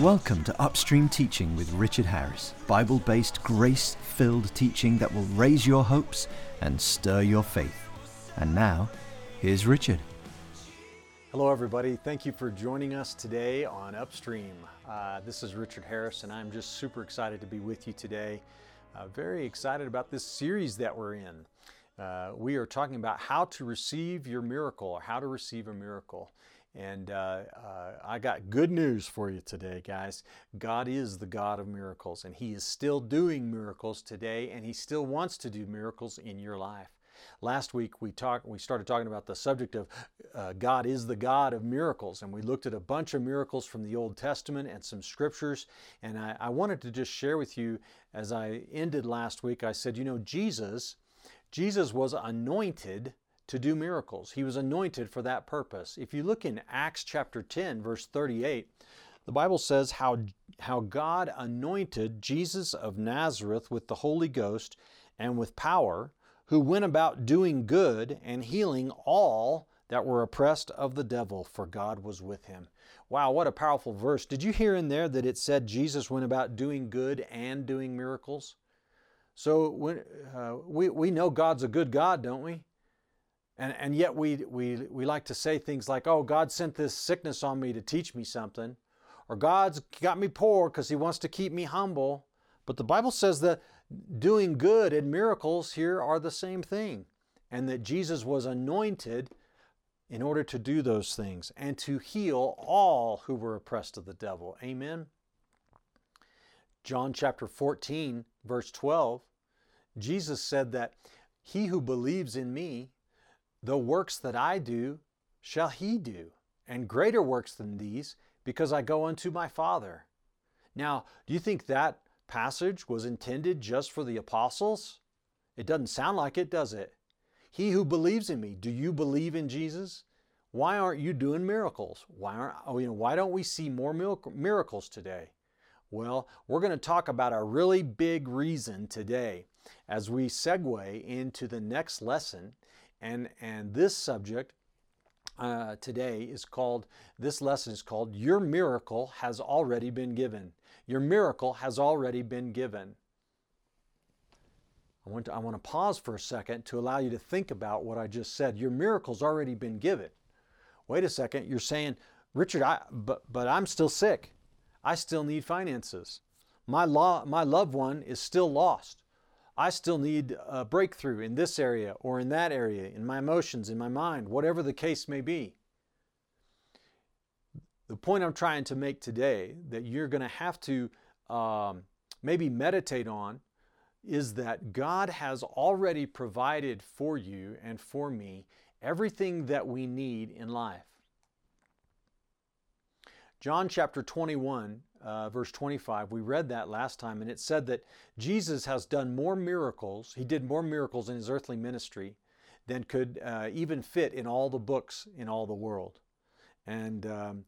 Welcome to Upstream Teaching with Richard Harris, Bible based, grace filled teaching that will raise your hopes and stir your faith. And now, here's Richard. Hello, everybody. Thank you for joining us today on Upstream. Uh, this is Richard Harris, and I'm just super excited to be with you today. Uh, very excited about this series that we're in. Uh, we are talking about how to receive your miracle or how to receive a miracle. And uh, uh, I got good news for you today, guys. God is the God of miracles, and He is still doing miracles today, and He still wants to do miracles in your life. Last week we talked. We started talking about the subject of uh, God is the God of miracles, and we looked at a bunch of miracles from the Old Testament and some scriptures. And I, I wanted to just share with you, as I ended last week, I said, you know, Jesus, Jesus was anointed to do miracles. He was anointed for that purpose. If you look in Acts chapter 10, verse 38, the Bible says how, how God anointed Jesus of Nazareth with the Holy Ghost and with power, who went about doing good and healing all that were oppressed of the devil, for God was with him. Wow, what a powerful verse. Did you hear in there that it said Jesus went about doing good and doing miracles? So when, uh, we, we know God's a good God, don't we? And, and yet we, we, we like to say things like, oh, God sent this sickness on me to teach me something, or God's got me poor because He wants to keep me humble. But the Bible says that doing good and miracles here are the same thing, and that Jesus was anointed in order to do those things and to heal all who were oppressed of the devil. Amen. John chapter 14, verse 12, Jesus said that he who believes in me, the works that I do shall he do, and greater works than these, because I go unto my Father. Now, do you think that passage was intended just for the apostles? It doesn't sound like it, does it? He who believes in me, do you believe in Jesus? Why aren't you doing miracles? Why aren't oh, you why don't we see more miracles today? Well, we're going to talk about a really big reason today as we segue into the next lesson and, and this subject uh, today is called, this lesson is called Your Miracle Has Already Been Given. Your miracle has already been given. I want, to, I want to pause for a second to allow you to think about what I just said. Your miracle's already been given. Wait a second, you're saying, Richard, I, but, but I'm still sick. I still need finances. My, law, my loved one is still lost. I still need a breakthrough in this area or in that area, in my emotions, in my mind, whatever the case may be. The point I'm trying to make today that you're going to have to um, maybe meditate on is that God has already provided for you and for me everything that we need in life. John chapter 21 uh, verse 25. We read that last time, and it said that Jesus has done more miracles. He did more miracles in his earthly ministry than could uh, even fit in all the books in all the world. And um,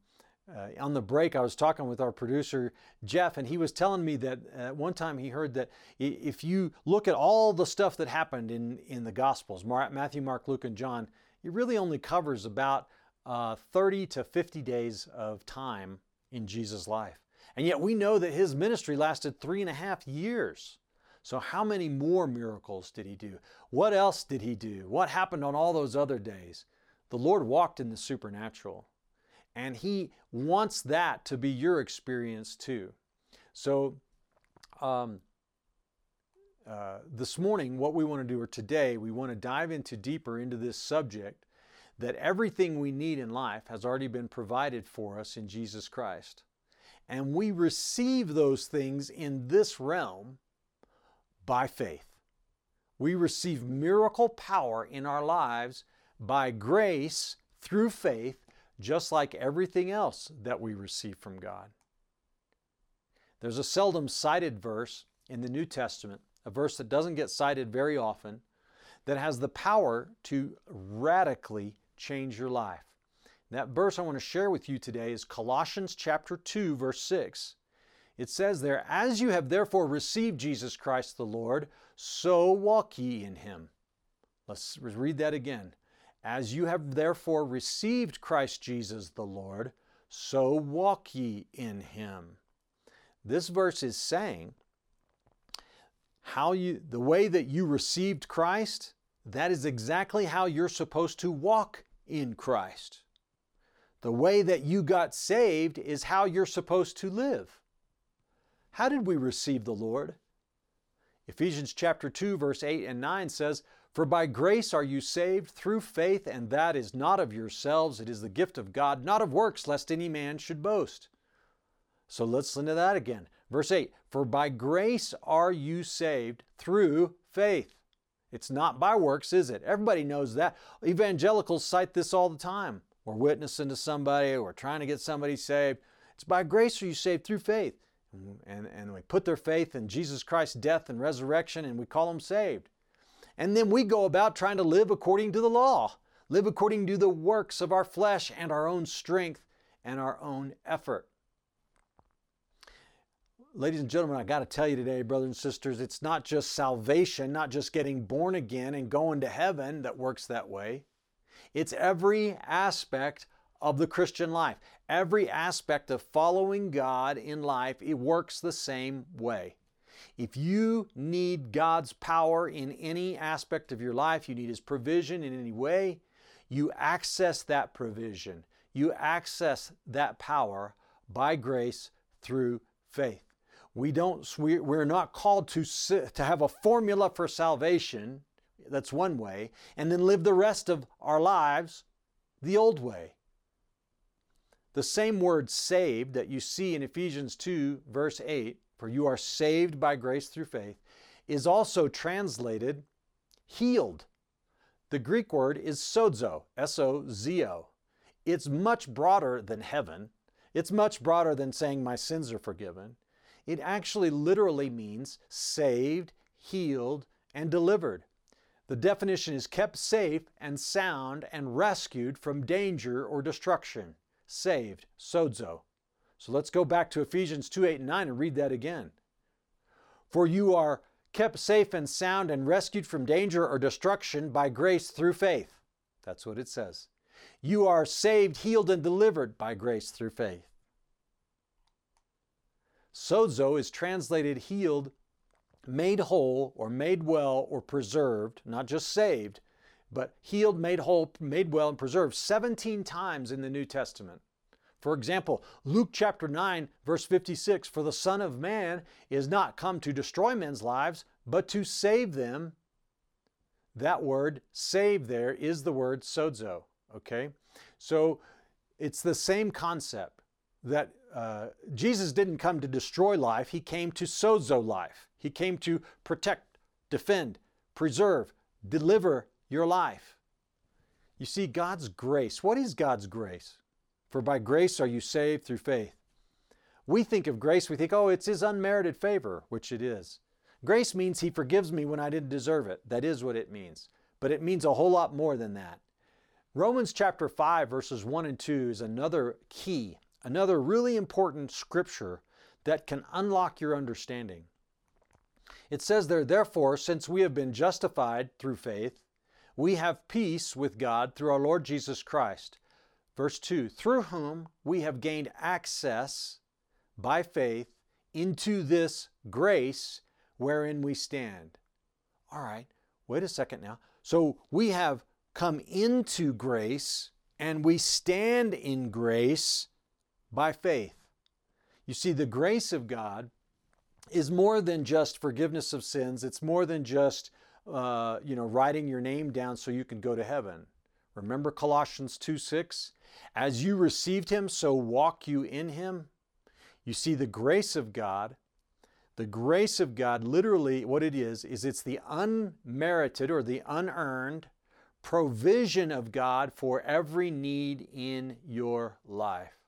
uh, on the break, I was talking with our producer, Jeff, and he was telling me that at one time he heard that if you look at all the stuff that happened in, in the Gospels Matthew, Mark, Luke, and John it really only covers about uh, 30 to 50 days of time in Jesus' life. And yet we know that his ministry lasted three and a half years. So, how many more miracles did he do? What else did he do? What happened on all those other days? The Lord walked in the supernatural. And he wants that to be your experience too. So, um, uh, this morning, what we want to do, or today, we want to dive into deeper into this subject that everything we need in life has already been provided for us in Jesus Christ. And we receive those things in this realm by faith. We receive miracle power in our lives by grace through faith, just like everything else that we receive from God. There's a seldom cited verse in the New Testament, a verse that doesn't get cited very often, that has the power to radically change your life. That verse I want to share with you today is Colossians chapter 2 verse 6. It says there, "As you have therefore received Jesus Christ the Lord, so walk ye in him." Let's read that again. As you have therefore received Christ Jesus the Lord, so walk ye in him. This verse is saying how you the way that you received Christ, that is exactly how you're supposed to walk in Christ. The way that you got saved is how you're supposed to live. How did we receive the Lord? Ephesians chapter 2 verse 8 and 9 says, "For by grace are you saved through faith, and that is not of yourselves, it is the gift of God, not of works, lest any man should boast." So let's listen to that again. Verse 8, "For by grace are you saved through faith." It's not by works, is it? Everybody knows that. Evangelicals cite this all the time. We're witnessing to somebody, we're trying to get somebody saved. It's by grace are you saved through faith. And, and we put their faith in Jesus Christ's death and resurrection and we call them saved. And then we go about trying to live according to the law, live according to the works of our flesh and our own strength and our own effort. Ladies and gentlemen, I got to tell you today, brothers and sisters, it's not just salvation, not just getting born again and going to heaven that works that way. It's every aspect of the Christian life. Every aspect of following God in life, it works the same way. If you need God's power in any aspect of your life, you need His provision in any way, you access that provision. You access that power by grace through faith. We don't, we're not called to, to have a formula for salvation that's one way, and then live the rest of our lives the old way. The same word saved that you see in Ephesians 2, verse 8, for you are saved by grace through faith, is also translated healed. The Greek word is sozo, S O Z O. It's much broader than heaven. It's much broader than saying my sins are forgiven. It actually literally means saved, healed, and delivered. The definition is kept safe and sound and rescued from danger or destruction. Saved, sozo. So let's go back to Ephesians 2 8 and 9 and read that again. For you are kept safe and sound and rescued from danger or destruction by grace through faith. That's what it says. You are saved, healed, and delivered by grace through faith. Sozo is translated healed made whole or made well or preserved, not just saved, but healed, made whole, made well, and preserved 17 times in the New Testament. For example, Luke chapter 9, verse 56 For the Son of Man is not come to destroy men's lives, but to save them. That word, save, there is the word sozo. Okay? So it's the same concept that uh, Jesus didn't come to destroy life, he came to sozo life. He came to protect, defend, preserve, deliver your life. You see, God's grace. What is God's grace? For by grace are you saved through faith. We think of grace, we think, oh, it's His unmerited favor, which it is. Grace means He forgives me when I didn't deserve it. That is what it means. But it means a whole lot more than that. Romans chapter 5, verses 1 and 2 is another key another really important scripture that can unlock your understanding. It says there, therefore, since we have been justified through faith, we have peace with God through our Lord Jesus Christ. Verse 2 through whom we have gained access by faith into this grace wherein we stand. All right, wait a second now. So we have come into grace and we stand in grace by faith. You see, the grace of God is more than just forgiveness of sins. It's more than just, uh, you know, writing your name down so you can go to heaven. Remember Colossians 2 6? As you received him, so walk you in him. You see, the grace of God, the grace of God, literally what it is, is it's the unmerited or the unearned provision of God for every need in your life.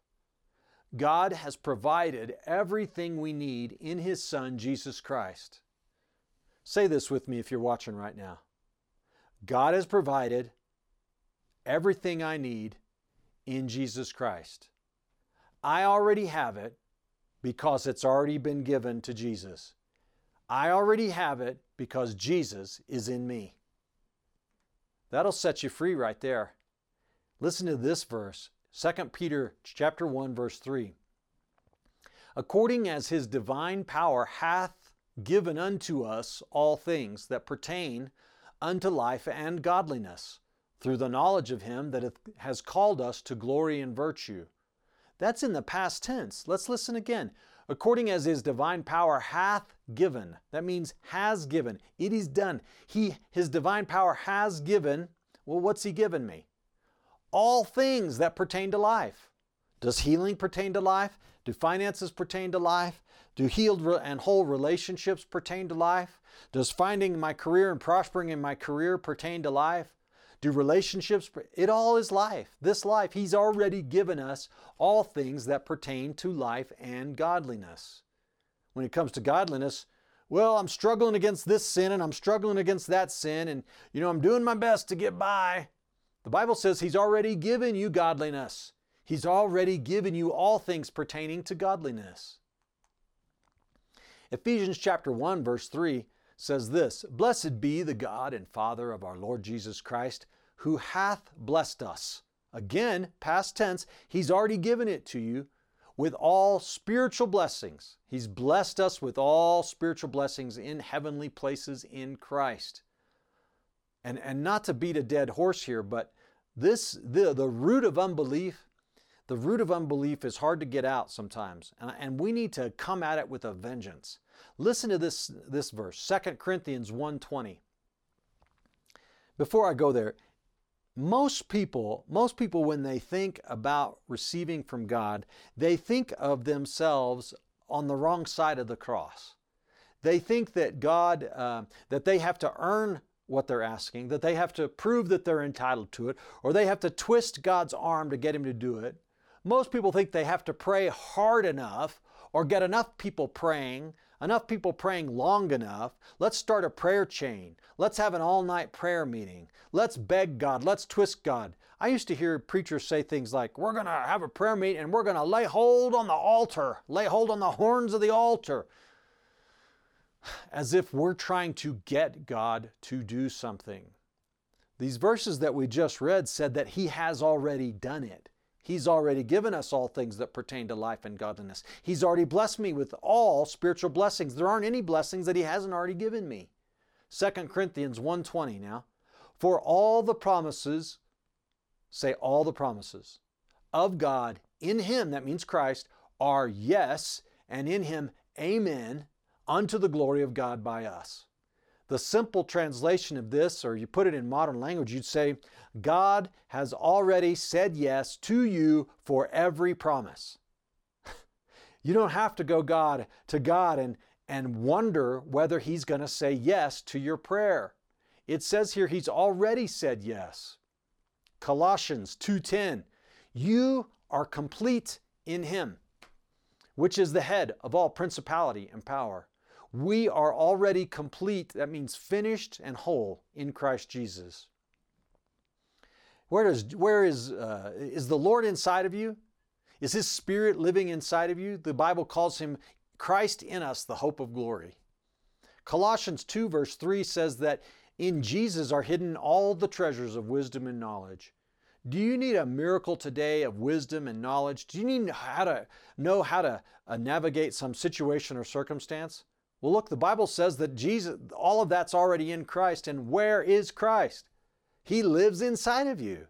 God has provided everything we need in His Son, Jesus Christ. Say this with me if you're watching right now. God has provided everything I need in Jesus Christ. I already have it because it's already been given to Jesus. I already have it because Jesus is in me. That'll set you free right there. Listen to this verse 2 Peter chapter 1 verse 3. according as his divine power hath given unto us all things that pertain unto life and godliness, through the knowledge of him that has called us to glory and virtue. That's in the past tense. Let's listen again. According as his divine power hath given. That means has given. It is done. He his divine power has given. Well, what's he given me? All things that pertain to life. Does healing pertain to life? Do finances pertain to life? Do healed and whole relationships pertain to life? Does finding my career and prospering in my career pertain to life? Do relationships, it all is life. This life, He's already given us all things that pertain to life and godliness. When it comes to godliness, well, I'm struggling against this sin and I'm struggling against that sin, and you know, I'm doing my best to get by. The Bible says He's already given you godliness. He's already given you all things pertaining to godliness. Ephesians chapter 1 verse 3 says this, Blessed be the God and Father of our Lord Jesus Christ, who hath blessed us. Again, past tense, he's already given it to you with all spiritual blessings. He's blessed us with all spiritual blessings in heavenly places in Christ. And, and not to beat a dead horse here, but this the, the root of unbelief the root of unbelief is hard to get out sometimes, and and we need to come at it with a vengeance. Listen to this, this verse, 2 Corinthians 1.20. Before I go there, most people, most people, when they think about receiving from God, they think of themselves on the wrong side of the cross. They think that God, uh, that they have to earn what they're asking, that they have to prove that they're entitled to it, or they have to twist God's arm to get Him to do it. Most people think they have to pray hard enough or get enough people praying, enough people praying long enough. Let's start a prayer chain. Let's have an all night prayer meeting. Let's beg God. Let's twist God. I used to hear preachers say things like, We're going to have a prayer meeting and we're going to lay hold on the altar, lay hold on the horns of the altar. As if we're trying to get God to do something. These verses that we just read said that He has already done it. He's already given us all things that pertain to life and godliness. He's already blessed me with all spiritual blessings. There aren't any blessings that he hasn't already given me. 2 Corinthians 1:20 now. For all the promises say all the promises of God in him that means Christ are yes and in him amen unto the glory of God by us. The simple translation of this, or you put it in modern language, you'd say, God has already said yes to you for every promise. you don't have to go God to God and, and wonder whether He's going to say yes to your prayer. It says here He's already said yes. Colossians 2:10, you are complete in Him, which is the head of all principality and power. We are already complete, that means finished and whole in Christ Jesus. Where, does, where is, uh, is the Lord inside of you? Is His Spirit living inside of you? The Bible calls Him Christ in us, the hope of glory. Colossians 2, verse 3 says that in Jesus are hidden all the treasures of wisdom and knowledge. Do you need a miracle today of wisdom and knowledge? Do you need how to know how to uh, navigate some situation or circumstance? Well, look, the Bible says that Jesus, all of that's already in Christ. And where is Christ? He lives inside of you.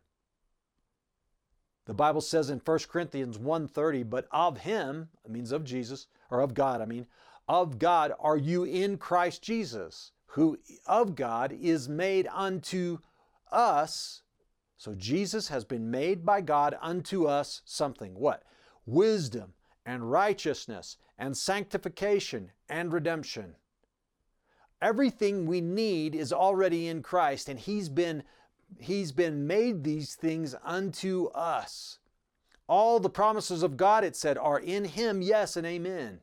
The Bible says in 1 Corinthians 1:30, but of him, means of Jesus, or of God, I mean, of God are you in Christ Jesus, who of God is made unto us. So Jesus has been made by God unto us something. What? Wisdom and righteousness and sanctification and redemption. Everything we need is already in Christ, and He's been, He's been made these things unto us. All the promises of God, it said, are in Him, yes and amen.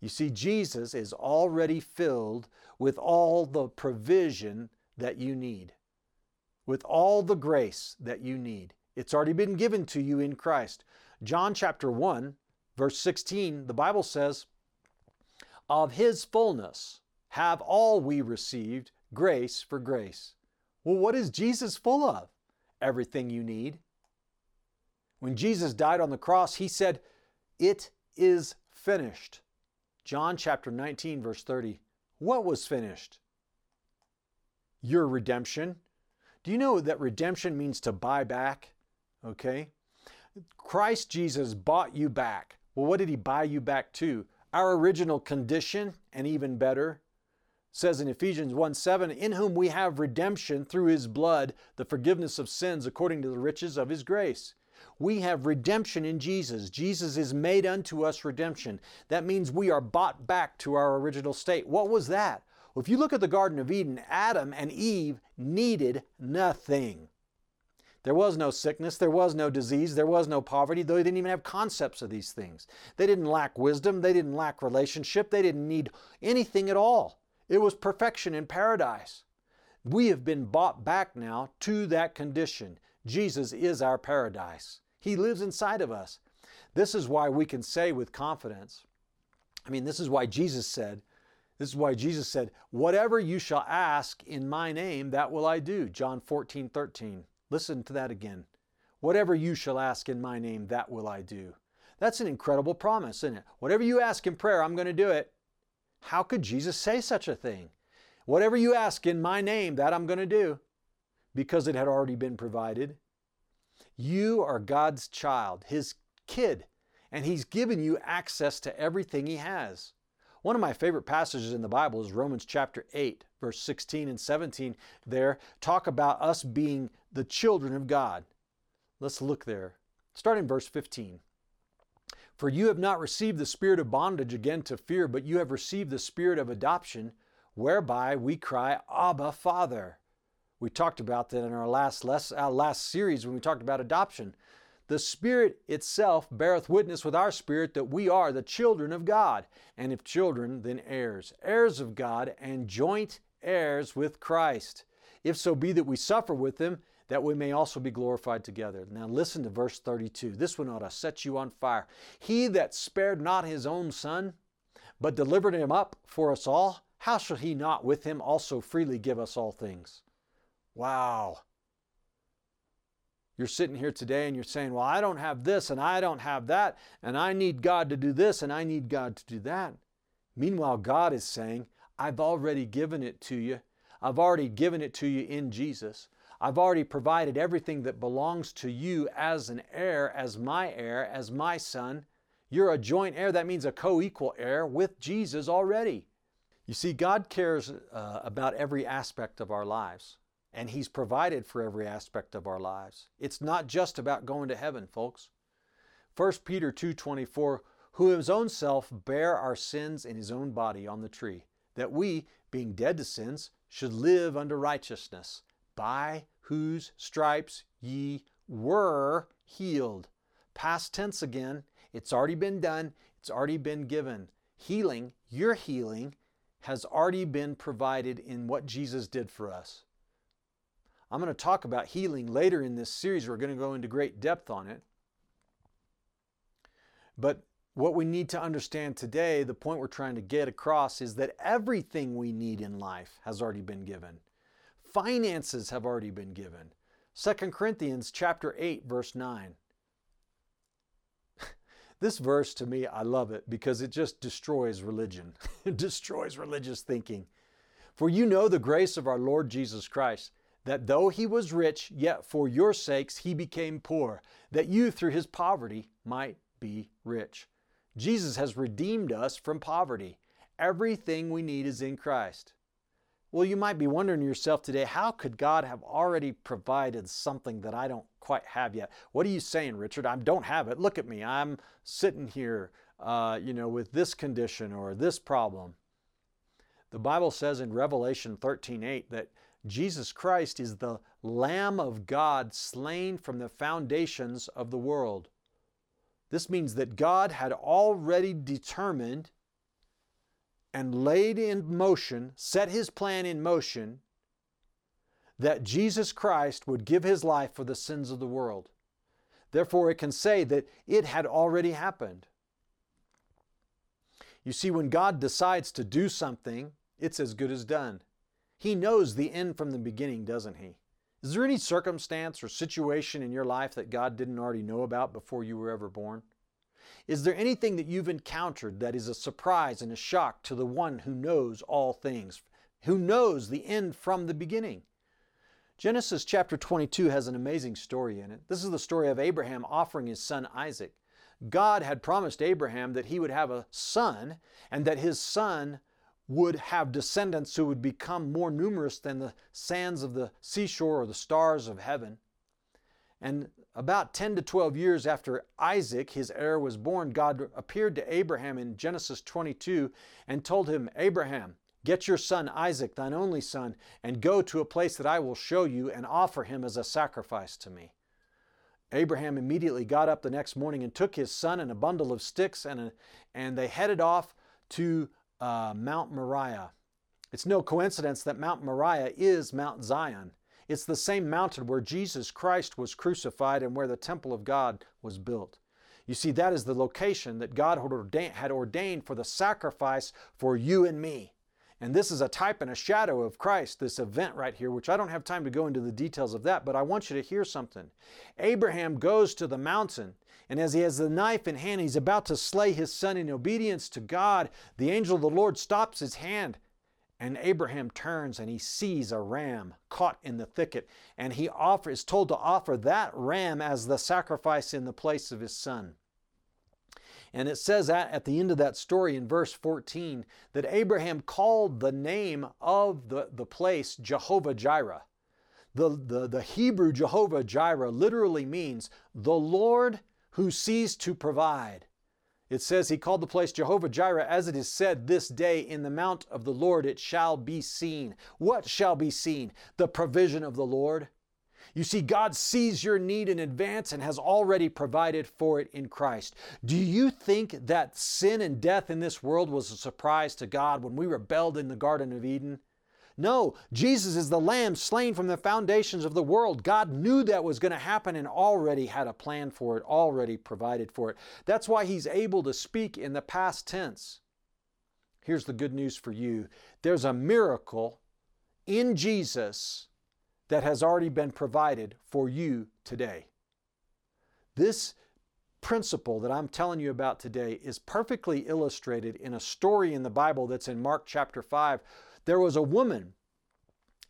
You see, Jesus is already filled with all the provision that you need, with all the grace that you need. It's already been given to you in Christ. John chapter 1, verse 16, the Bible says, Of his fullness have all we received grace for grace. Well, what is Jesus full of? Everything you need. When Jesus died on the cross, he said, It is finished. John chapter 19, verse 30. What was finished? Your redemption. Do you know that redemption means to buy back? Okay? Christ Jesus bought you back. Well, what did he buy you back to? Our original condition, and even better, says in Ephesians 1 7, in whom we have redemption through his blood, the forgiveness of sins according to the riches of his grace. We have redemption in Jesus. Jesus is made unto us redemption. That means we are bought back to our original state. What was that? Well, if you look at the Garden of Eden, Adam and Eve needed nothing. There was no sickness, there was no disease, there was no poverty, though they didn't even have concepts of these things. They didn't lack wisdom, they didn't lack relationship, they didn't need anything at all. It was perfection in paradise. We have been bought back now to that condition. Jesus is our paradise. He lives inside of us. This is why we can say with confidence, I mean, this is why Jesus said, this is why Jesus said, Whatever you shall ask in my name, that will I do. John 14, 13. Listen to that again. Whatever you shall ask in my name, that will I do. That's an incredible promise, isn't it? Whatever you ask in prayer, I'm going to do it. How could Jesus say such a thing? Whatever you ask in my name, that I'm going to do, because it had already been provided. You are God's child, His kid, and He's given you access to everything He has. One of my favorite passages in the Bible is Romans chapter 8, verse 16 and 17. There talk about us being the children of God. Let's look there. Start in verse 15. For you have not received the spirit of bondage again to fear, but you have received the spirit of adoption, whereby we cry, Abba, Father. We talked about that in our last, less, our last series when we talked about adoption. The Spirit itself beareth witness with our spirit that we are the children of God, and if children, then heirs, heirs of God, and joint heirs with Christ. If so be that we suffer with him, that we may also be glorified together. Now listen to verse 32. This one ought to set you on fire. He that spared not his own son, but delivered him up for us all, how shall he not with him also freely give us all things? Wow. You're sitting here today and you're saying, Well, I don't have this and I don't have that, and I need God to do this and I need God to do that. Meanwhile, God is saying, I've already given it to you. I've already given it to you in Jesus. I've already provided everything that belongs to you as an heir, as my heir, as my son. You're a joint heir. That means a co equal heir with Jesus already. You see, God cares uh, about every aspect of our lives, and He's provided for every aspect of our lives. It's not just about going to heaven, folks. 1 Peter 2:24 who his own self bare our sins in his own body on the tree that we being dead to sins should live unto righteousness by whose stripes ye were healed. Past tense again. It's already been done, it's already been given. Healing, your healing, has already been provided in what Jesus did for us. I'm going to talk about healing later in this series. We're going to go into great depth on it. But what we need to understand today, the point we're trying to get across, is that everything we need in life has already been given. Finances have already been given. 2 Corinthians chapter 8 verse 9. this verse to me I love it because it just destroys religion. it destroys religious thinking. For you know the grace of our Lord Jesus Christ, that though he was rich, yet for your sakes he became poor, that you through his poverty might be rich. Jesus has redeemed us from poverty. Everything we need is in Christ. Well, you might be wondering yourself today, how could God have already provided something that I don't quite have yet? What are you saying, Richard? I don't have it. Look at me. I'm sitting here, uh, you know, with this condition or this problem. The Bible says in Revelation 13:8 that Jesus Christ is the Lamb of God slain from the foundations of the world. This means that God had already determined and laid in motion, set his plan in motion, that Jesus Christ would give his life for the sins of the world. Therefore, it can say that it had already happened. You see, when God decides to do something, it's as good as done. He knows the end from the beginning, doesn't He? Is there any circumstance or situation in your life that God didn't already know about before you were ever born? Is there anything that you've encountered that is a surprise and a shock to the one who knows all things, who knows the end from the beginning? Genesis chapter 22 has an amazing story in it. This is the story of Abraham offering his son Isaac. God had promised Abraham that he would have a son and that his son would have descendants who would become more numerous than the sands of the seashore or the stars of heaven. And about 10 to 12 years after Isaac, his heir, was born, God appeared to Abraham in Genesis 22 and told him, Abraham, get your son Isaac, thine only son, and go to a place that I will show you and offer him as a sacrifice to me. Abraham immediately got up the next morning and took his son and a bundle of sticks, and, a, and they headed off to uh, Mount Moriah. It's no coincidence that Mount Moriah is Mount Zion. It's the same mountain where Jesus Christ was crucified and where the temple of God was built. You see, that is the location that God had ordained for the sacrifice for you and me. And this is a type and a shadow of Christ, this event right here, which I don't have time to go into the details of that, but I want you to hear something. Abraham goes to the mountain, and as he has the knife in hand, he's about to slay his son in obedience to God. The angel of the Lord stops his hand, and Abraham turns and he sees a ram caught in the thicket, and he offer, is told to offer that ram as the sacrifice in the place of his son. And it says at, at the end of that story in verse 14 that Abraham called the name of the, the place Jehovah Jireh. The, the, the Hebrew Jehovah Jireh literally means the Lord who sees to provide. It says he called the place Jehovah Jireh, as it is said, This day in the mount of the Lord it shall be seen. What shall be seen? The provision of the Lord. You see, God sees your need in advance and has already provided for it in Christ. Do you think that sin and death in this world was a surprise to God when we rebelled in the Garden of Eden? No, Jesus is the Lamb slain from the foundations of the world. God knew that was going to happen and already had a plan for it, already provided for it. That's why He's able to speak in the past tense. Here's the good news for you there's a miracle in Jesus that has already been provided for you today. This principle that I'm telling you about today is perfectly illustrated in a story in the Bible that's in Mark chapter 5. There was a woman,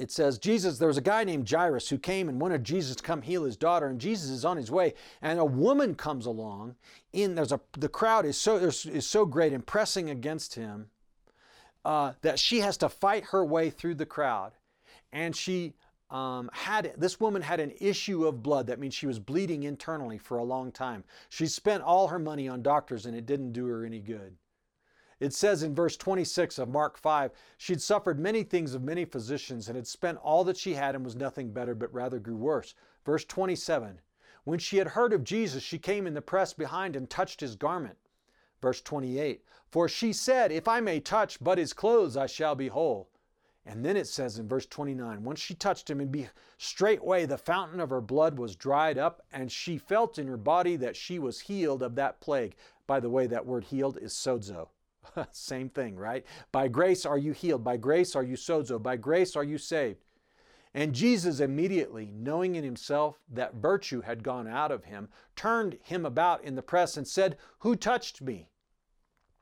it says, Jesus, there was a guy named Jairus who came and wanted Jesus to come heal his daughter, and Jesus is on his way, and a woman comes along. In there's a the crowd is so is so great and pressing against him uh, that she has to fight her way through the crowd, and she um, had this woman had an issue of blood. That means she was bleeding internally for a long time. She spent all her money on doctors and it didn't do her any good. It says in verse 26 of Mark 5 she'd suffered many things of many physicians and had spent all that she had and was nothing better, but rather grew worse. Verse 27 When she had heard of Jesus, she came in the press behind and touched his garment. Verse 28 For she said, If I may touch but his clothes, I shall be whole. And then it says in verse 29 Once she touched him, and be straightway the fountain of her blood was dried up, and she felt in her body that she was healed of that plague. By the way, that word healed is sozo. Same thing, right? By grace are you healed. By grace are you sozo. By grace are you saved. And Jesus immediately, knowing in himself that virtue had gone out of him, turned him about in the press and said, Who touched me?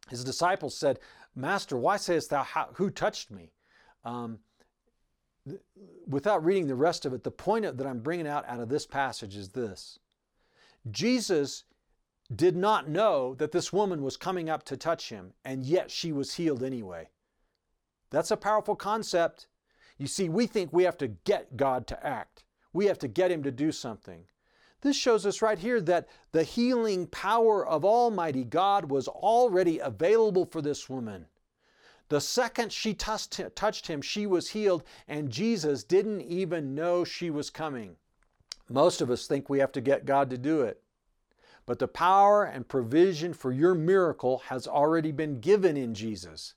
His disciples said, Master, why sayest thou, Who touched me? Um, th- without reading the rest of it, the point that I'm bringing out out of this passage is this Jesus did not know that this woman was coming up to touch him, and yet she was healed anyway. That's a powerful concept. You see, we think we have to get God to act, we have to get him to do something. This shows us right here that the healing power of Almighty God was already available for this woman. The second she touched him, she was healed, and Jesus didn't even know she was coming. Most of us think we have to get God to do it. But the power and provision for your miracle has already been given in Jesus.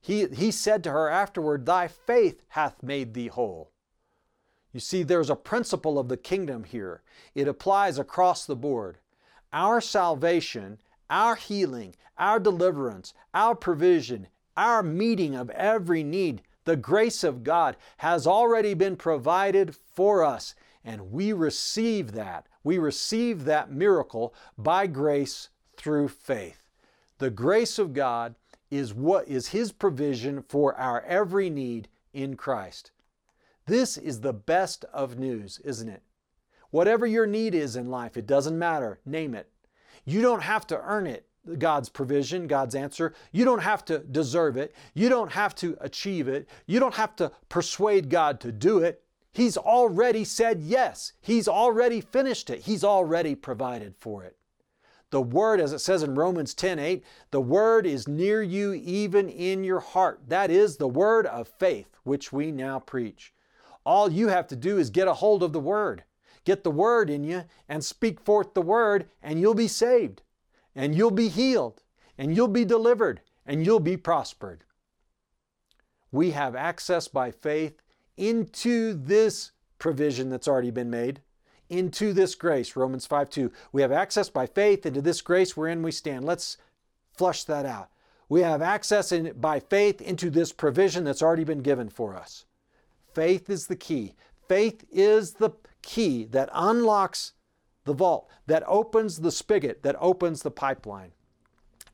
He, he said to her afterward, Thy faith hath made thee whole. You see, there's a principle of the kingdom here. It applies across the board. Our salvation, our healing, our deliverance, our provision, our meeting of every need, the grace of God, has already been provided for us, and we receive that. We receive that miracle by grace through faith. The grace of God is what is his provision for our every need in Christ. This is the best of news, isn't it? Whatever your need is in life, it doesn't matter. Name it. You don't have to earn it, God's provision, God's answer. You don't have to deserve it. You don't have to achieve it. You don't have to persuade God to do it. He's already said yes. He's already finished it. He's already provided for it. The word, as it says in Romans 10 8, the word is near you, even in your heart. That is the word of faith, which we now preach. All you have to do is get a hold of the word. Get the word in you and speak forth the word, and you'll be saved, and you'll be healed, and you'll be delivered, and you'll be prospered. We have access by faith into this provision that's already been made, into this grace, Romans 5 2. We have access by faith into this grace wherein we stand. Let's flush that out. We have access in, by faith into this provision that's already been given for us. Faith is the key. Faith is the key that unlocks the vault, that opens the spigot, that opens the pipeline.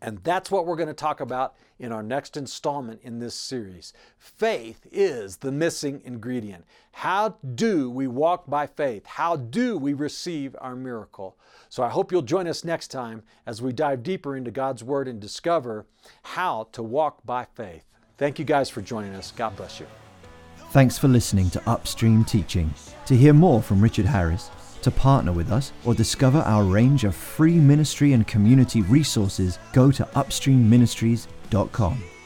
And that's what we're going to talk about in our next installment in this series. Faith is the missing ingredient. How do we walk by faith? How do we receive our miracle? So I hope you'll join us next time as we dive deeper into God's Word and discover how to walk by faith. Thank you guys for joining us. God bless you. Thanks for listening to Upstream Teaching. To hear more from Richard Harris, to partner with us, or discover our range of free ministry and community resources, go to upstreamministries.com.